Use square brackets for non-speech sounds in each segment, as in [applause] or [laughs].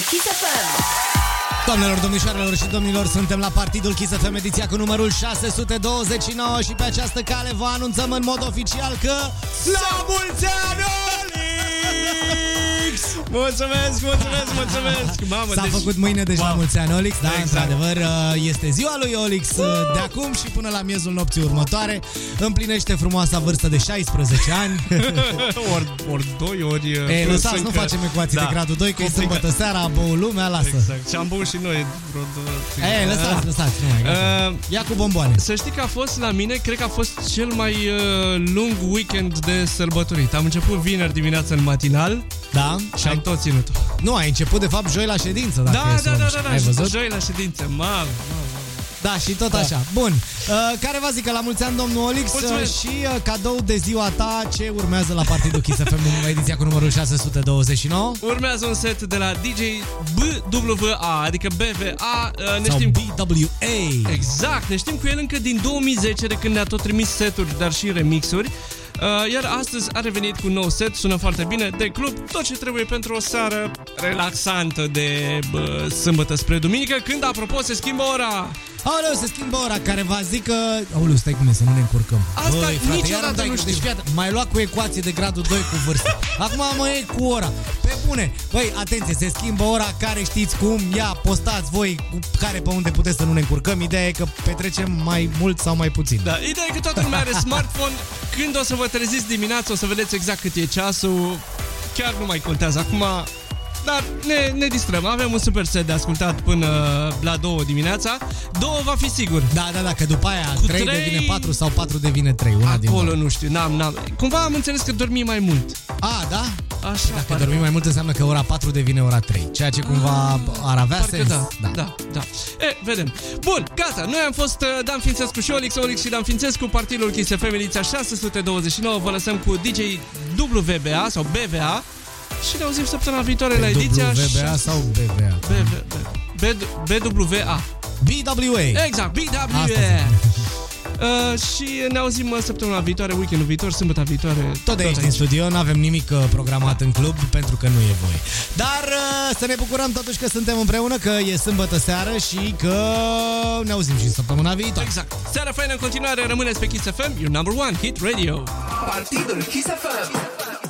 Kiss FM. Doamnelor, domnișoarelor și domnilor, suntem la Partidul Kiss FM, ediția cu numărul 629 și pe această cale vă anunțăm în mod oficial că la mulți ani, Olix! Mulțumesc, mulțumesc, mulțumesc! Mamă, S-a deci... făcut mâine deja wow. mulți ani, Olix, da, Exact. într-adevăr, uh, este ziua lui Olix uh, de acum și până la miezul nopții următoare. Împlinește frumoasa vârstă de 16 ani. [laughs] ori, ori doi, ori... E, lăsați, nu facem ecuații de gradul 2, că e Complicat. sâmbătă seara, a băut lumea, lasă. Exact. Și am băut și noi vreo două. E, lăsați, lăsați, nu mai gata. Uh, Ia cu bomboane. Să știi că a fost la mine, cred că a fost cel mai uh, lung weekend de sărbătorit. Am început vineri dimineața în matinal Da? și am tot ținut Nu, ai început de fapt joi la ședință, dacă Da, e să da, luăm da, așa. da, da, Ai și văzut? joi la ședință, mamă, mamă. Da, și tot așa. Bun. Uh, care va zică la mulți ani, domnul Olix, uh, Mulțumesc. și uh, cadou de ziua ta, ce urmează la Partidul Kiss FM în ediția cu numărul 629? Urmează un set de la DJ BWA, adică BVA, uh, ne Sau știm BWA. Exact, ne știm cu el încă din 2010 de când ne-a tot trimis seturi, dar și remixuri. Uh, iar astăzi a revenit cu un nou set, sună foarte bine, de club, tot ce trebuie pentru o seară relaxantă de bă, sâmbătă spre duminică, când, apropo, se schimbă ora. Aoleu, se schimbă ora care va zică... Aoleu, stai cu mine să nu ne încurcăm. Asta Băi, frate, niciodată iar îmi dai nu cu- știu. Deci, fii atent, mai luat cu ecuație de gradul 2 cu vârstă. Acum mă iei cu ora. Pe bune. Băi, atenție, se schimbă ora care știți cum. Ia, postați voi cu care pe unde puteți să nu ne încurcăm. Ideea e că petrecem mai mult sau mai puțin. Da, ideea e că toată lumea are smartphone. Când o să vă treziți dimineața, o să vedeți exact cât e ceasul. Chiar nu mai contează acum. Dar ne, ne distrăm. Avem un super set de ascultat până la 2 dimineața. 2 va fi sigur. Da, da, da, că după aia Cu 3 trei- devine 4 sau 4 devine 3. Una din Acolo două. nu știu, n-am, n-am. Cumva am înțeles că dormi mai mult. A, da? Așa, Dacă parcă- dormim mai mult înseamnă că ora 4 devine ora 3. Ceea ce cumva ar avea Parcă sens. da, da, da, da. E, vedem. Bun, gata, noi am fost uh, Dan Fințescu și Olix, Olix și Dan Fințescu, partidul Kiss FM, ediția 629. Vă lăsăm cu DJ WBA sau BVA și ne auzim săptămâna viitoare la ediția WBA sau BVA? BWA. BWA. Exact, BWA. Asta Uh, și ne auzim uh, săptămâna viitoare, weekendul viitor, sâmbătă viitoare. Tot de aici din studio, nu avem nimic uh, programat în club pentru că nu e voie. Dar uh, să ne bucurăm totuși că suntem împreună, că e sâmbătă seară și că ne auzim și săptămâna viitoare. Exact. Seara faină în continuare, rămâneți pe Kiss FM, your number one hit radio. Partidul Kiss FM.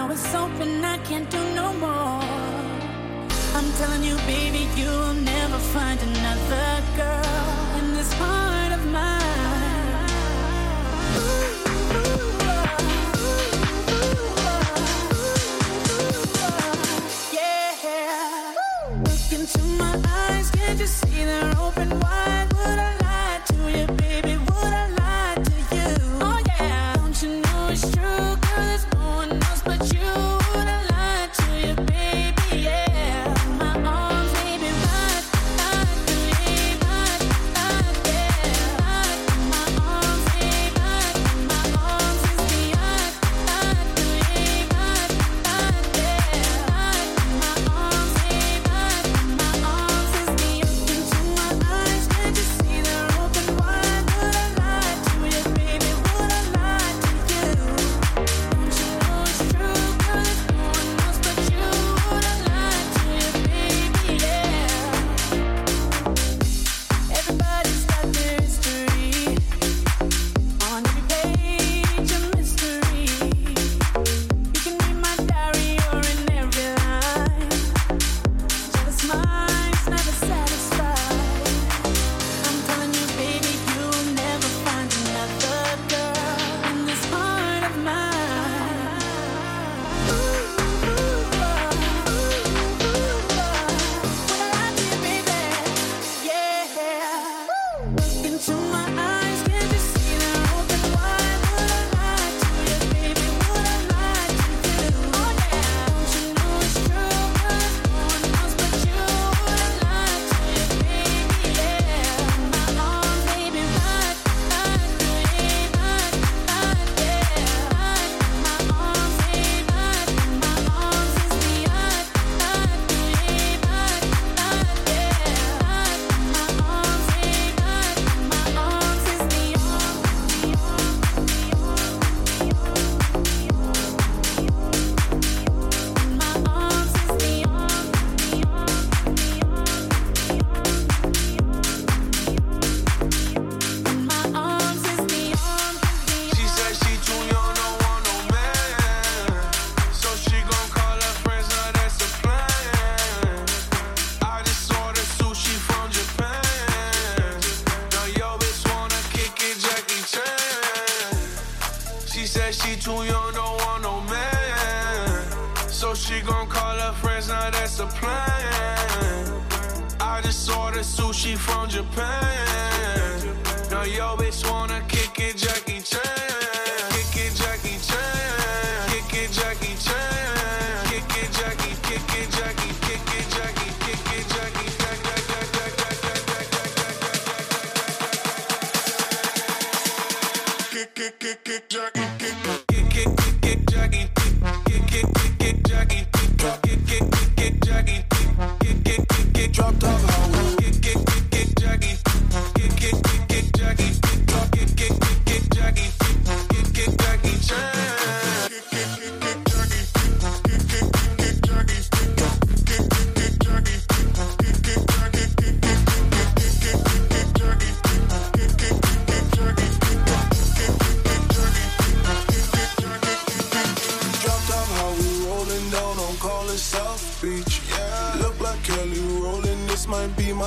Now it's open, I can't do no more. I'm telling you, baby, you'll never find another girl in this heart of mine. Yeah. Look into my eyes, can't you see they're open wide? Would I?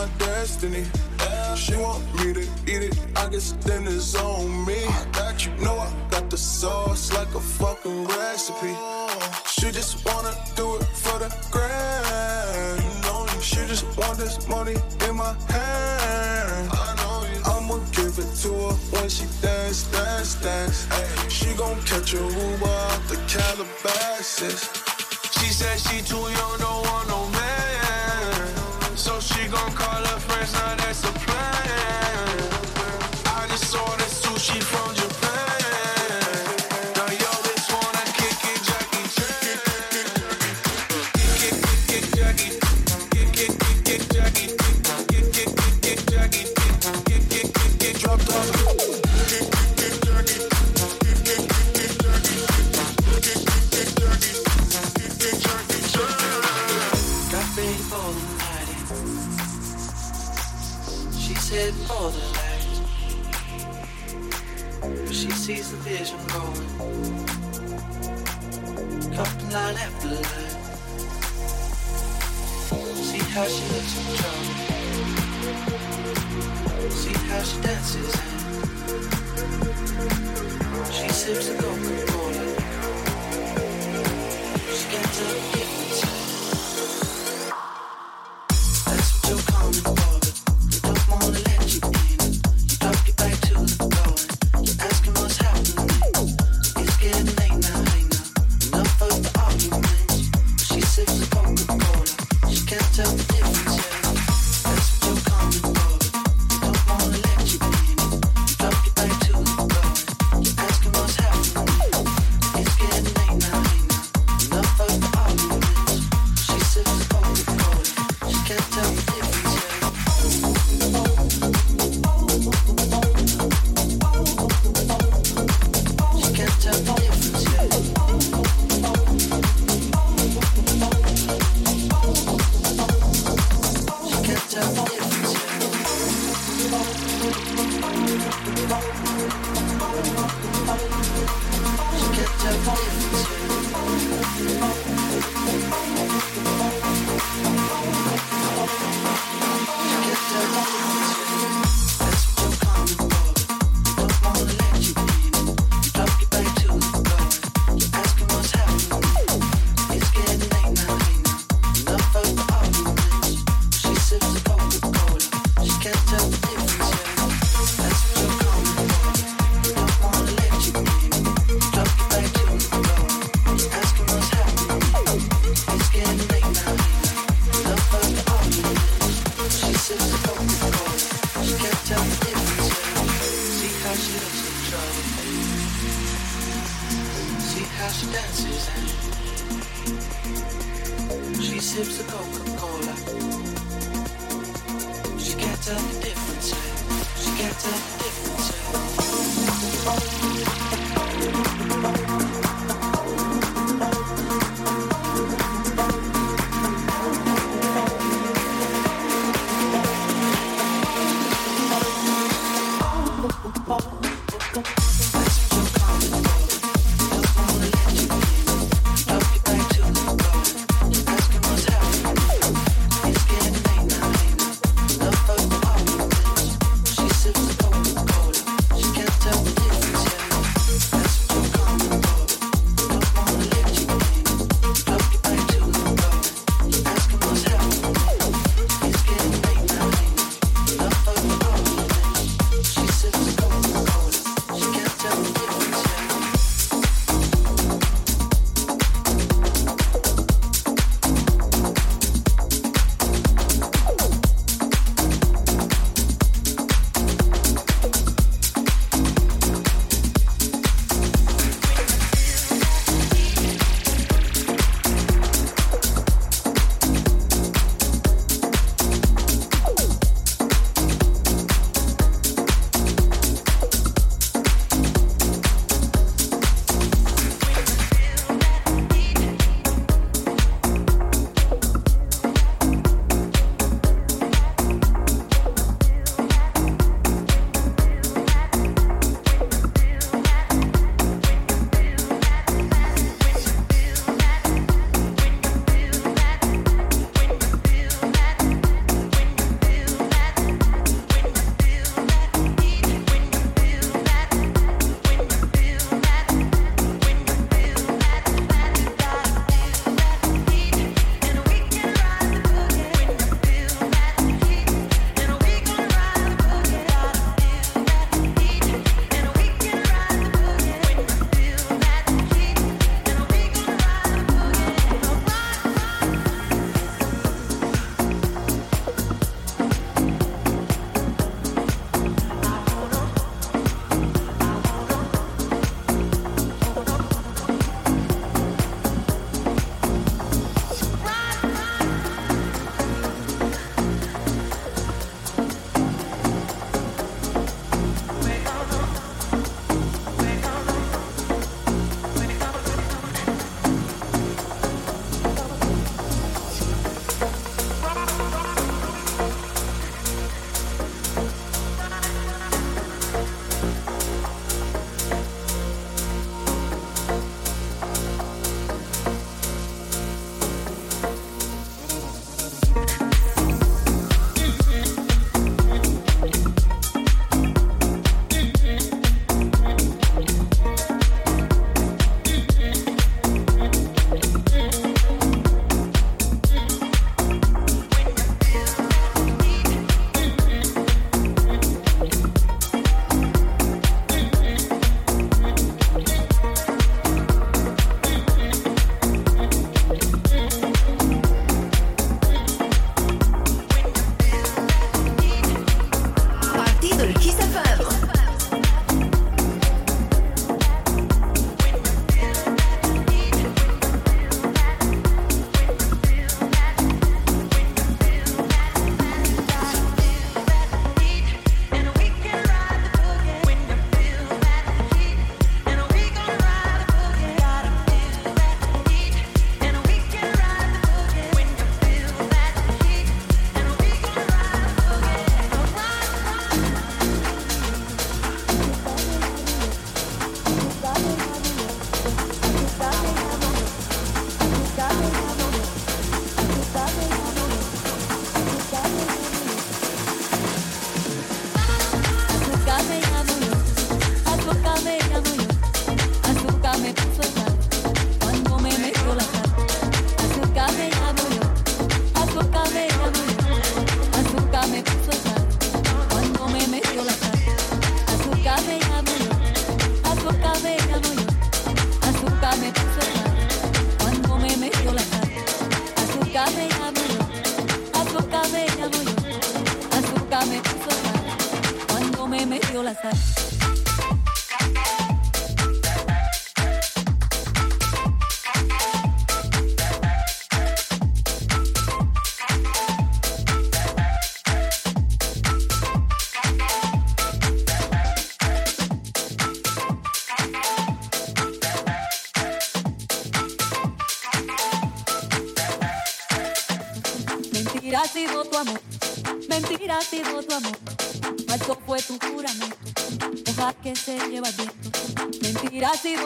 my destiny. She want me to eat it, I guess dinner's on me. I got you, know I got the sauce like a fucking recipe. She just wanna do it for the grand. You know, she just want this money in my hand. I'ma give it to her when she dance, dance, dance. Ay, she gon' catch a Uber out the Calabasas. She said she too young, don't want no man she gon' call her friends, now sips of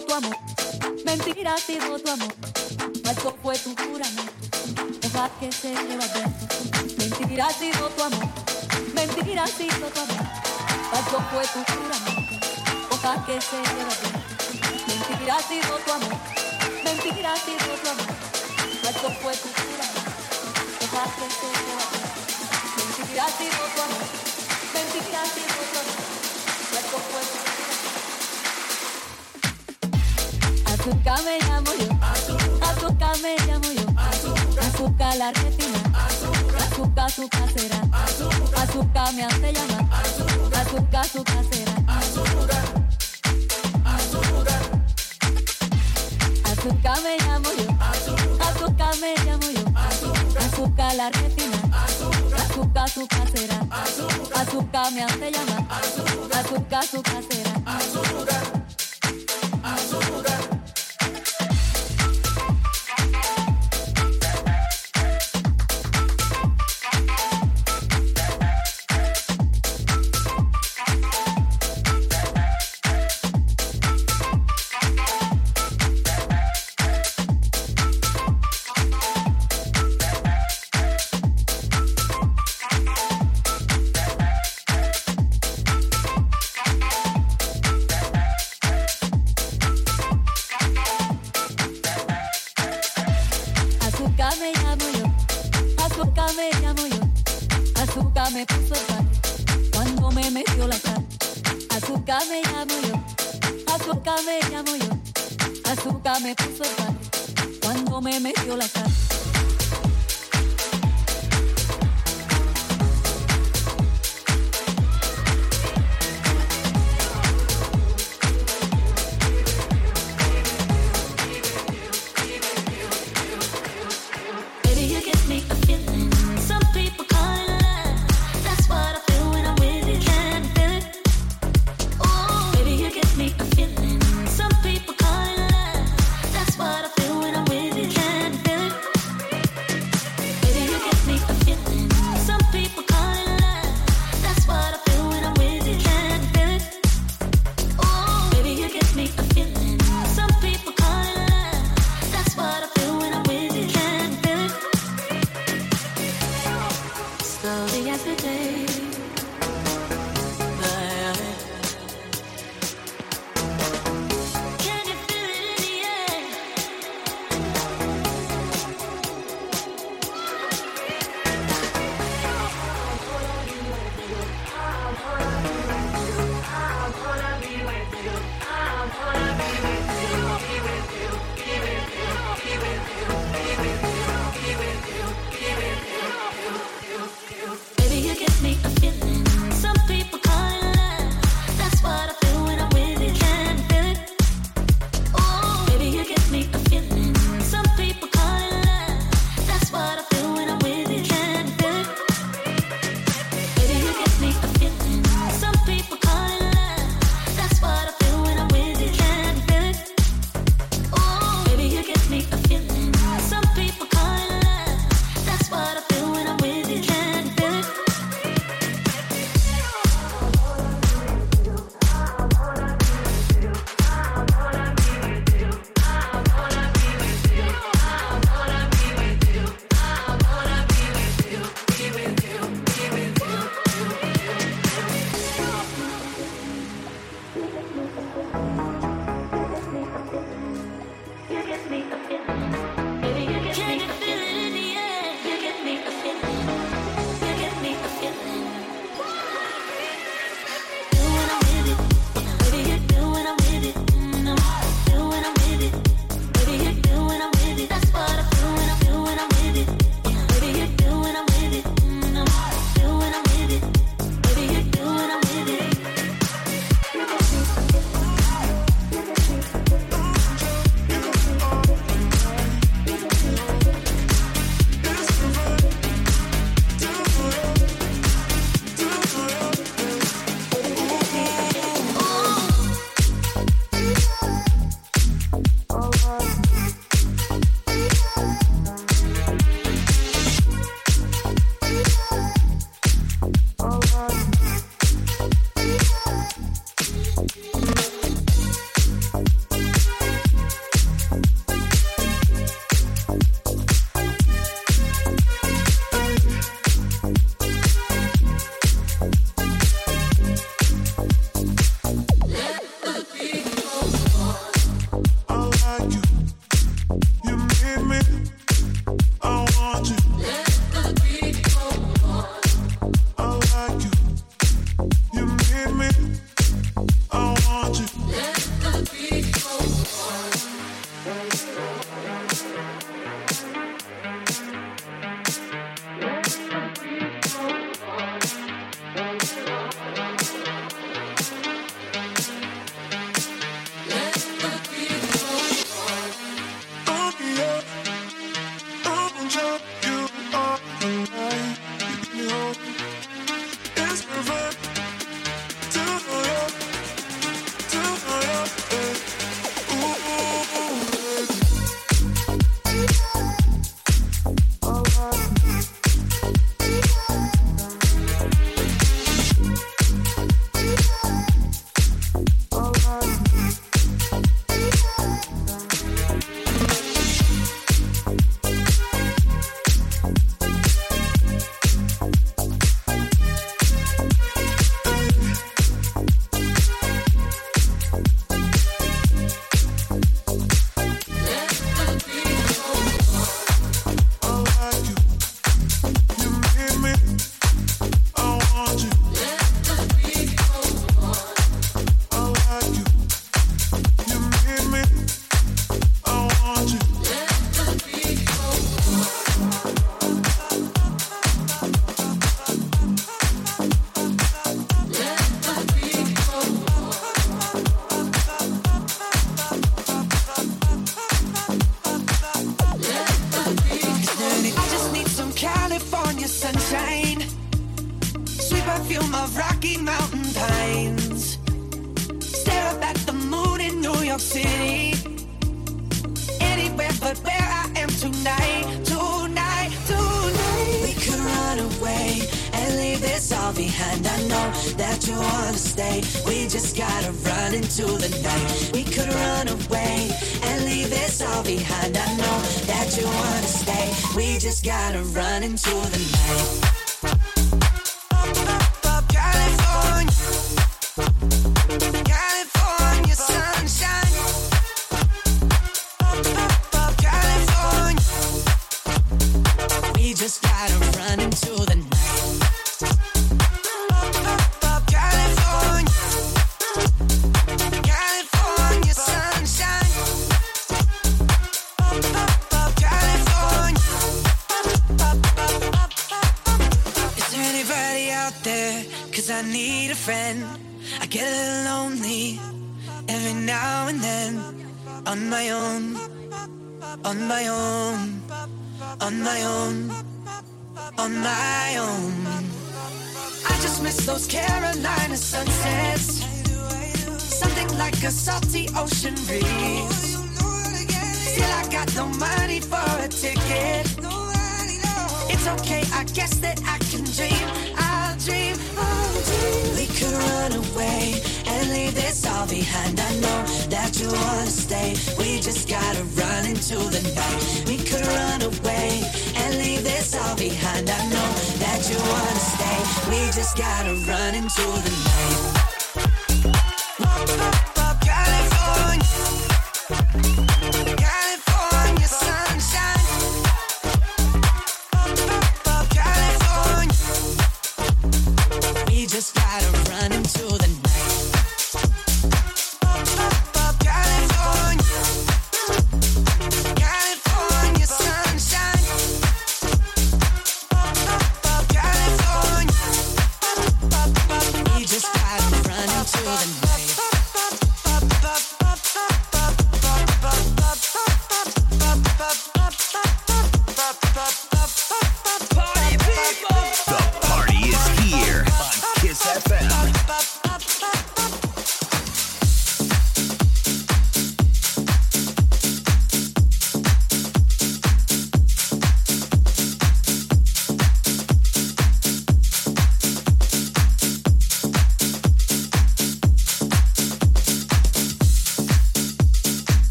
tu amor, mentira ha sido tu amor. Falso fue tu juramento, hoja que se lleva viento. Mentira ha sido tu amor, mentira ha sido tu amor. Falso fue tu juramento, hoja que se lleva viento. Mentira ha sido tu amor, mentira ha sido tu amor. Falso fue tu juramento. Hoja que se lleva viento. Mentira ha sido tu amor, mentira ha sido tu amor. Falso fue tu juramento. Azúcar me llamo yo, azúcar me llamo yo, azúcar la retina, azúcar azúcar será, azúcar me hace llamar, azúcar azúcar será. Azúcar me llamo yo, azúcar me llamo yo, azúcar la retina, azúcar azúcar será, azúcar me hace llamar, azúcar azúcar será.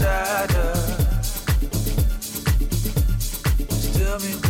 sadder. Just tell me.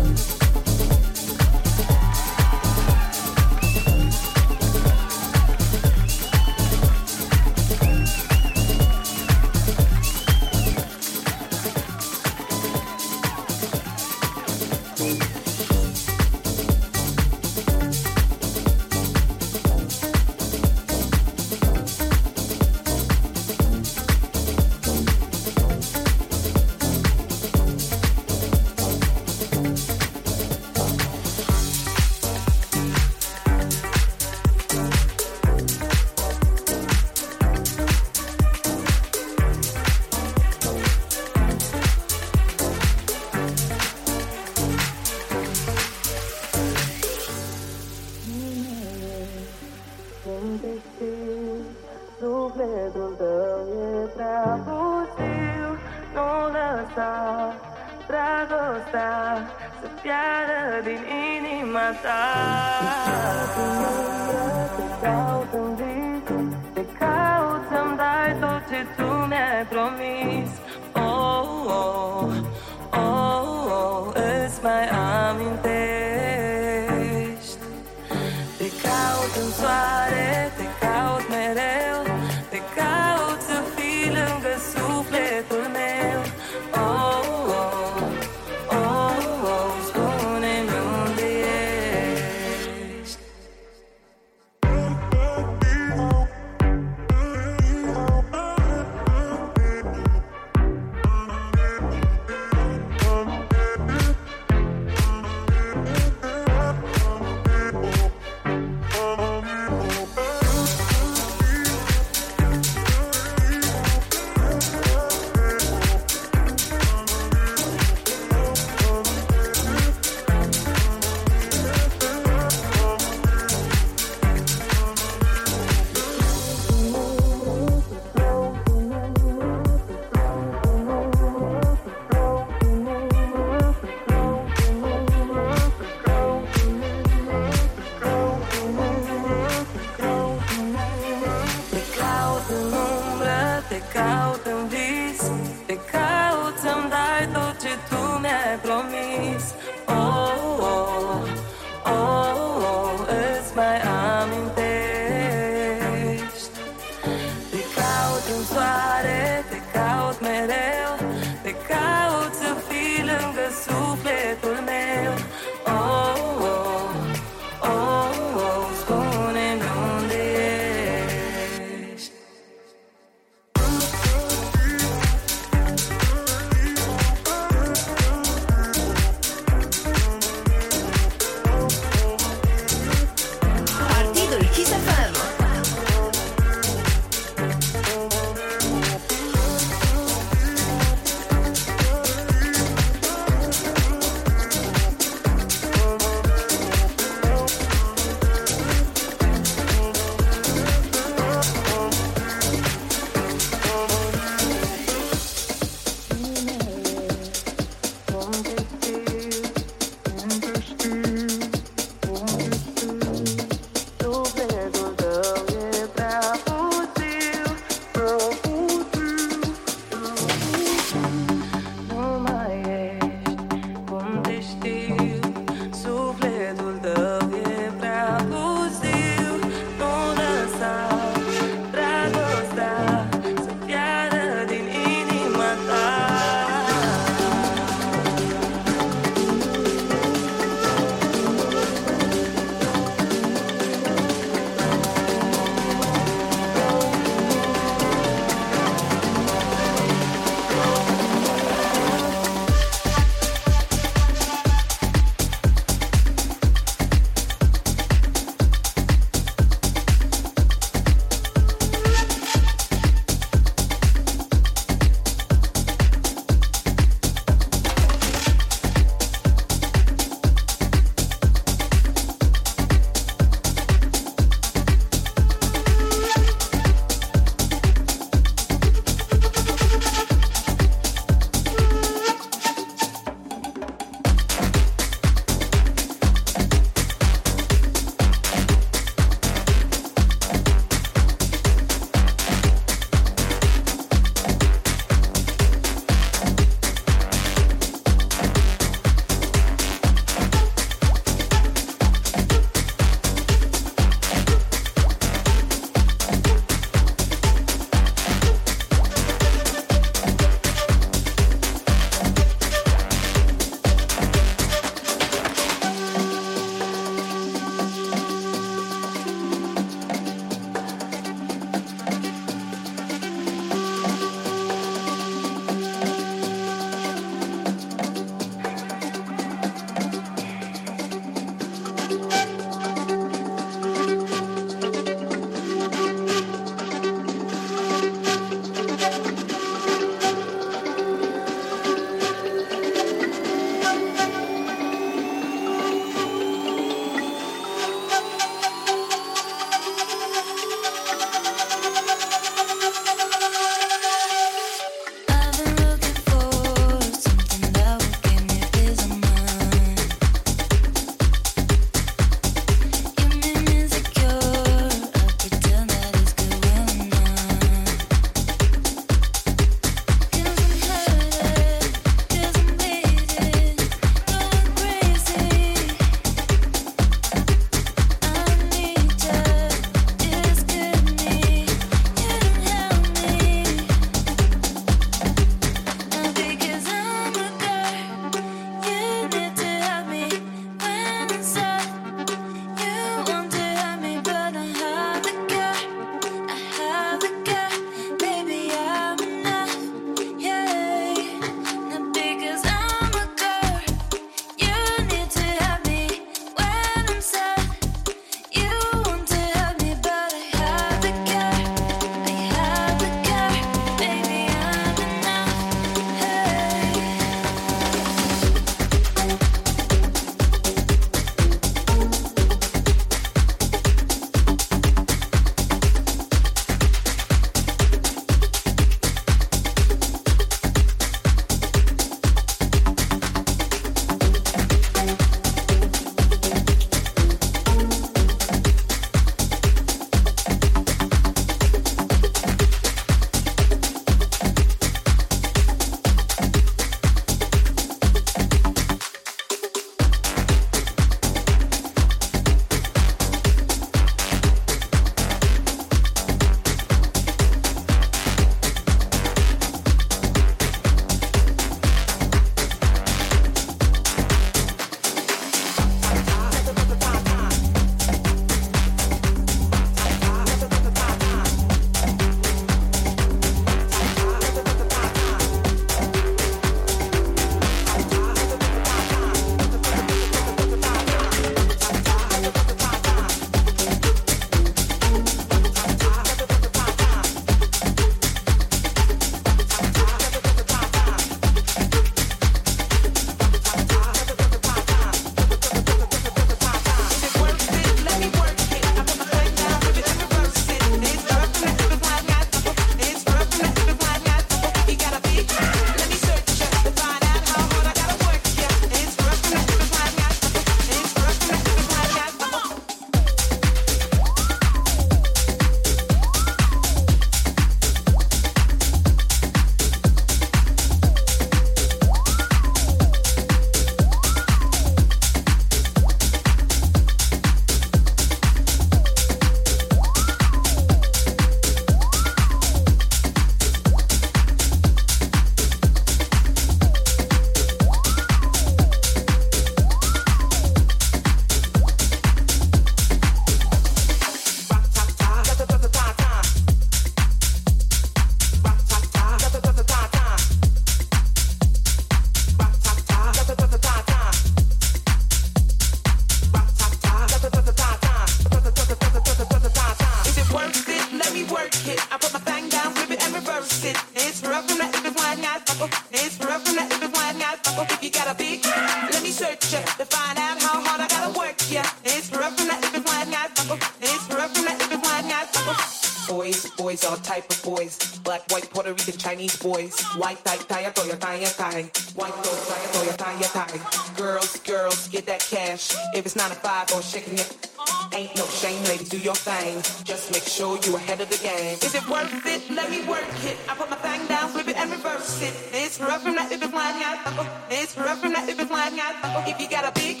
It's nine to five oh, or shaking it, uh-huh. ain't no shame, ladies, do your thing. Just make sure you ahead of the game. Is it worth it? Let me work it. I put my thing down, flip it and reverse it. It's rough from that if it's flying out. buckle. Oh. It's rough from that if it's flying out. buckle. Oh. If you got a big,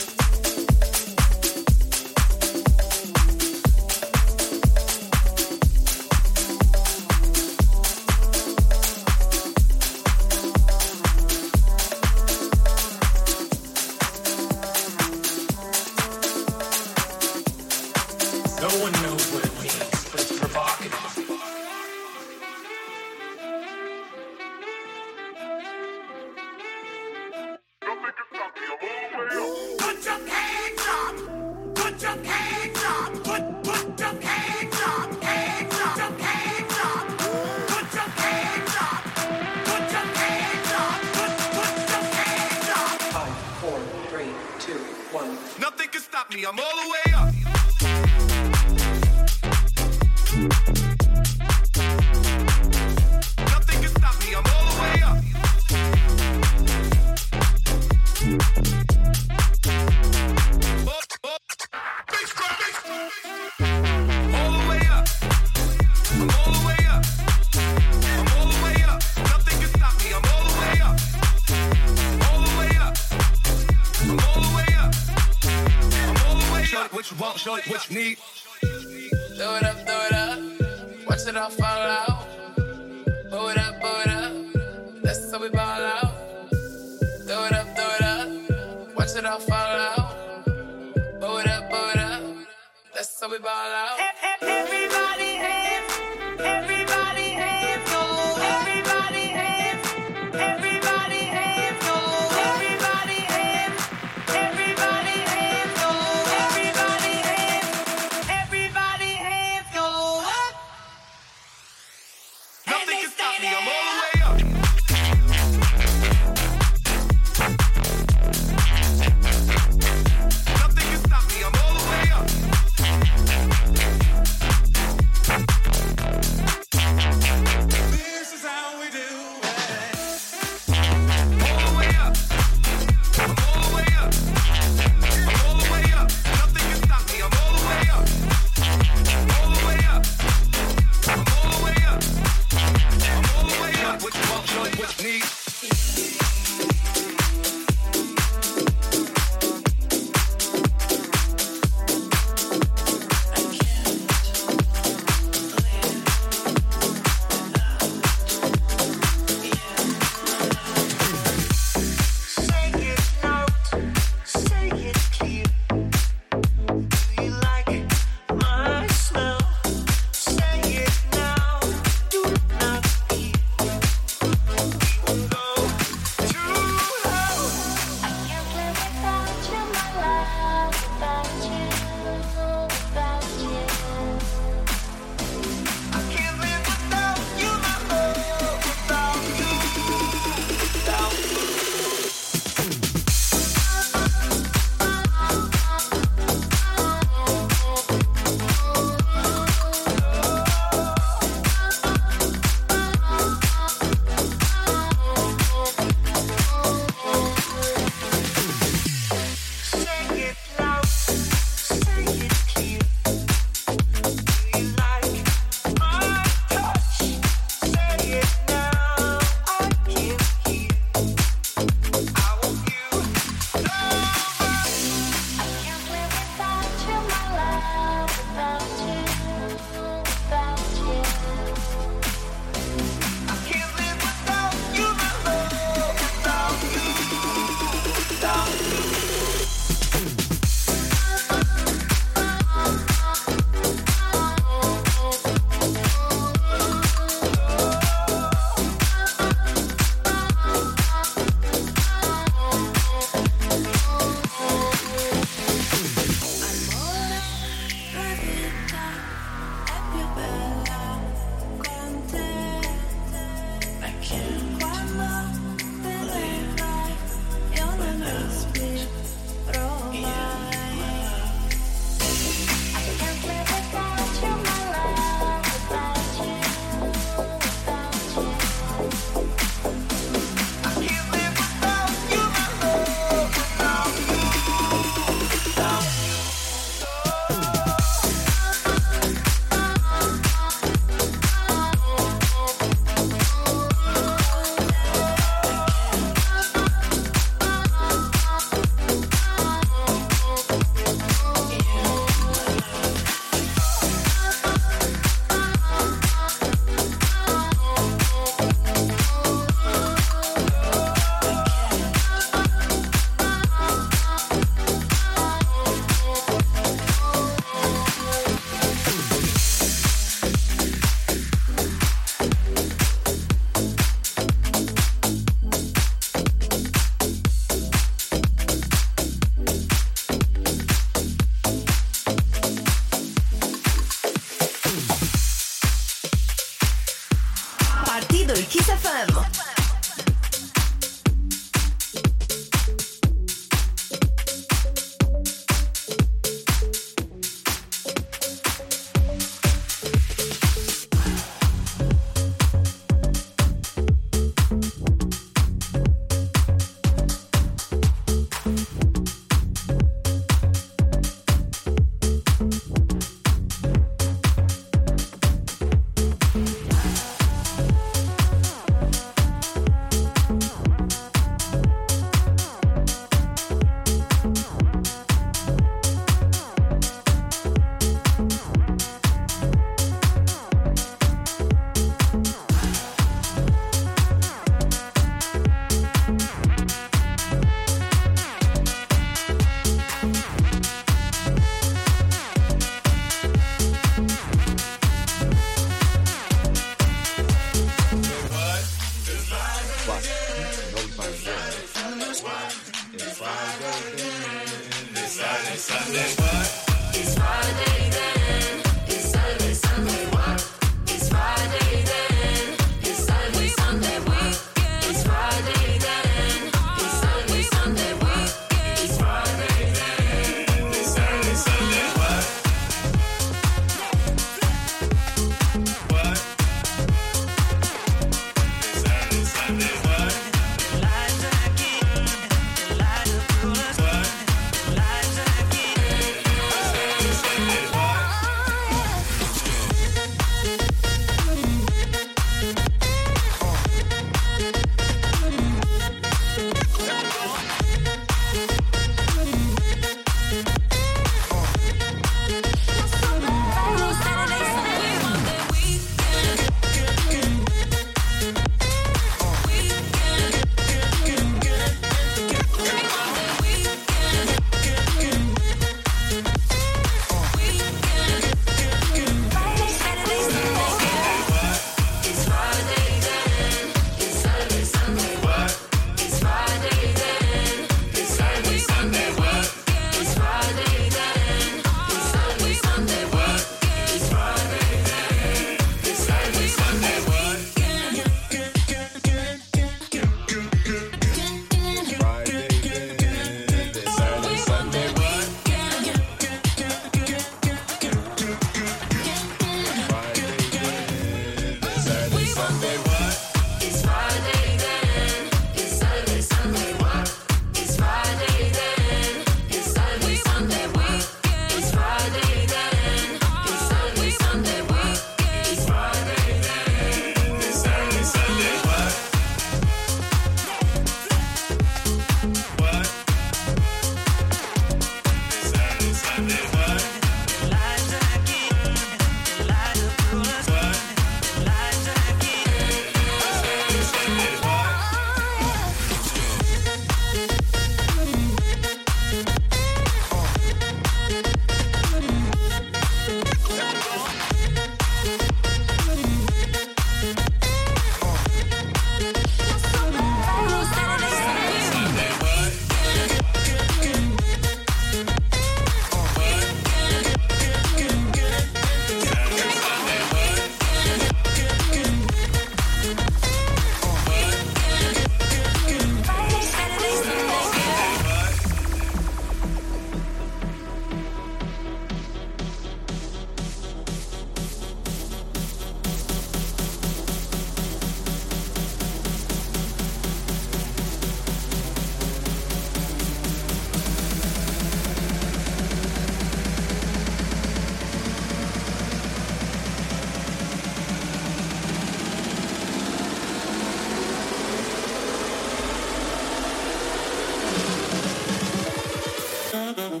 So,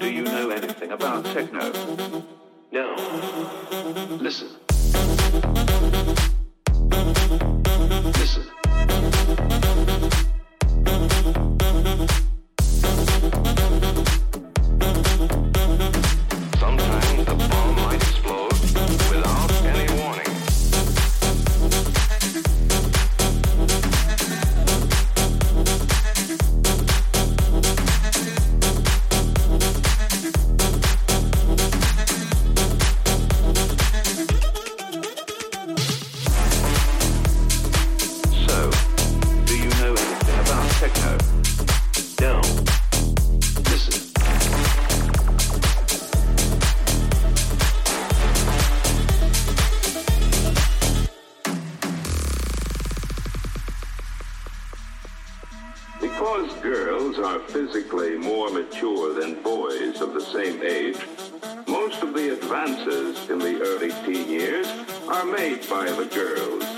do you know anything about techno? advances in the early teen years are made by the girls.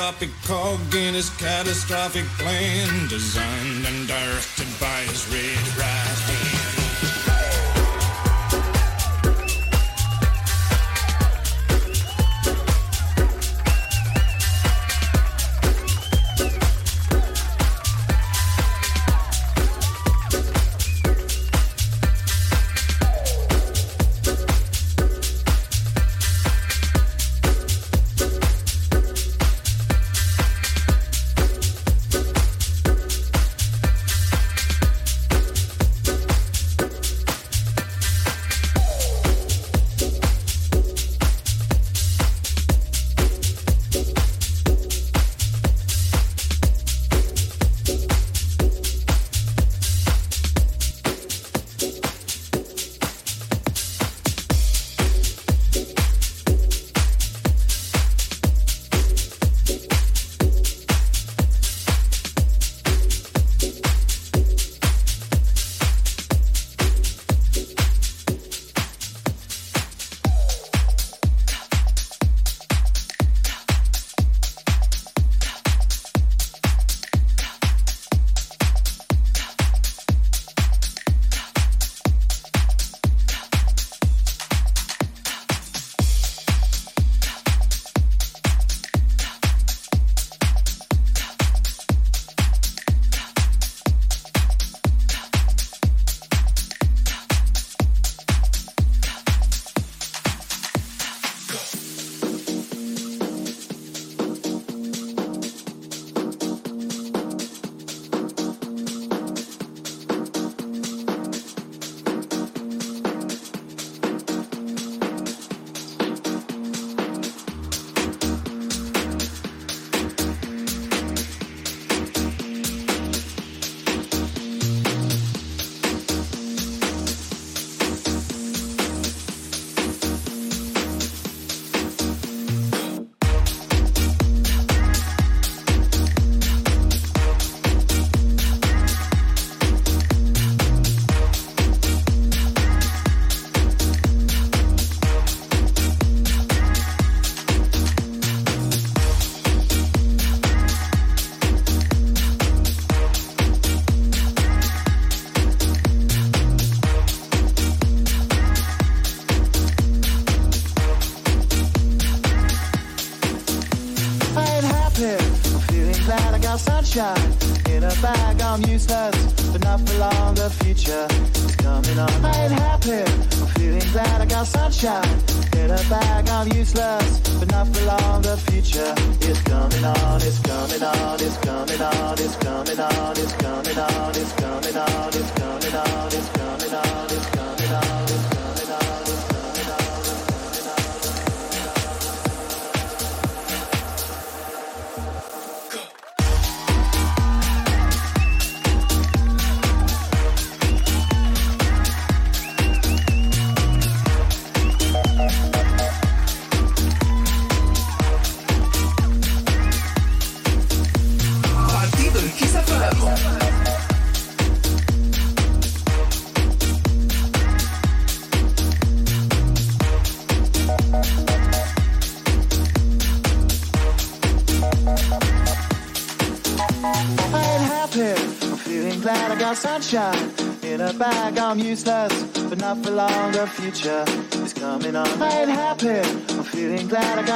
Microscopic cog in his catastrophic plan, designed and directed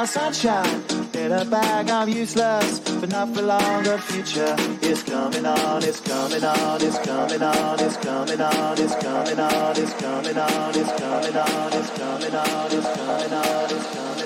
sunshine in a bag I'm useless, but not for long. The future is coming on, it's coming on, it's coming on, it's coming on, it's coming on, it's coming on, it's coming on, it's coming on, it's coming on, it's coming on.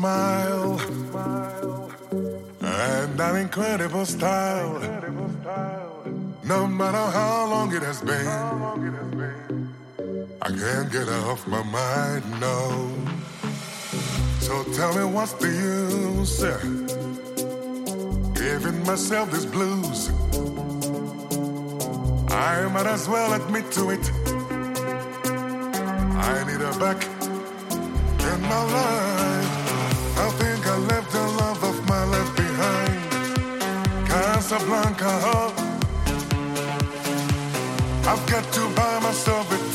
smile and that incredible style. No matter how long it has been, I can't get off my mind, no. So tell me what's the use? Giving myself these blues. I might as well admit to it. I need her back in my life. I've got to buy myself a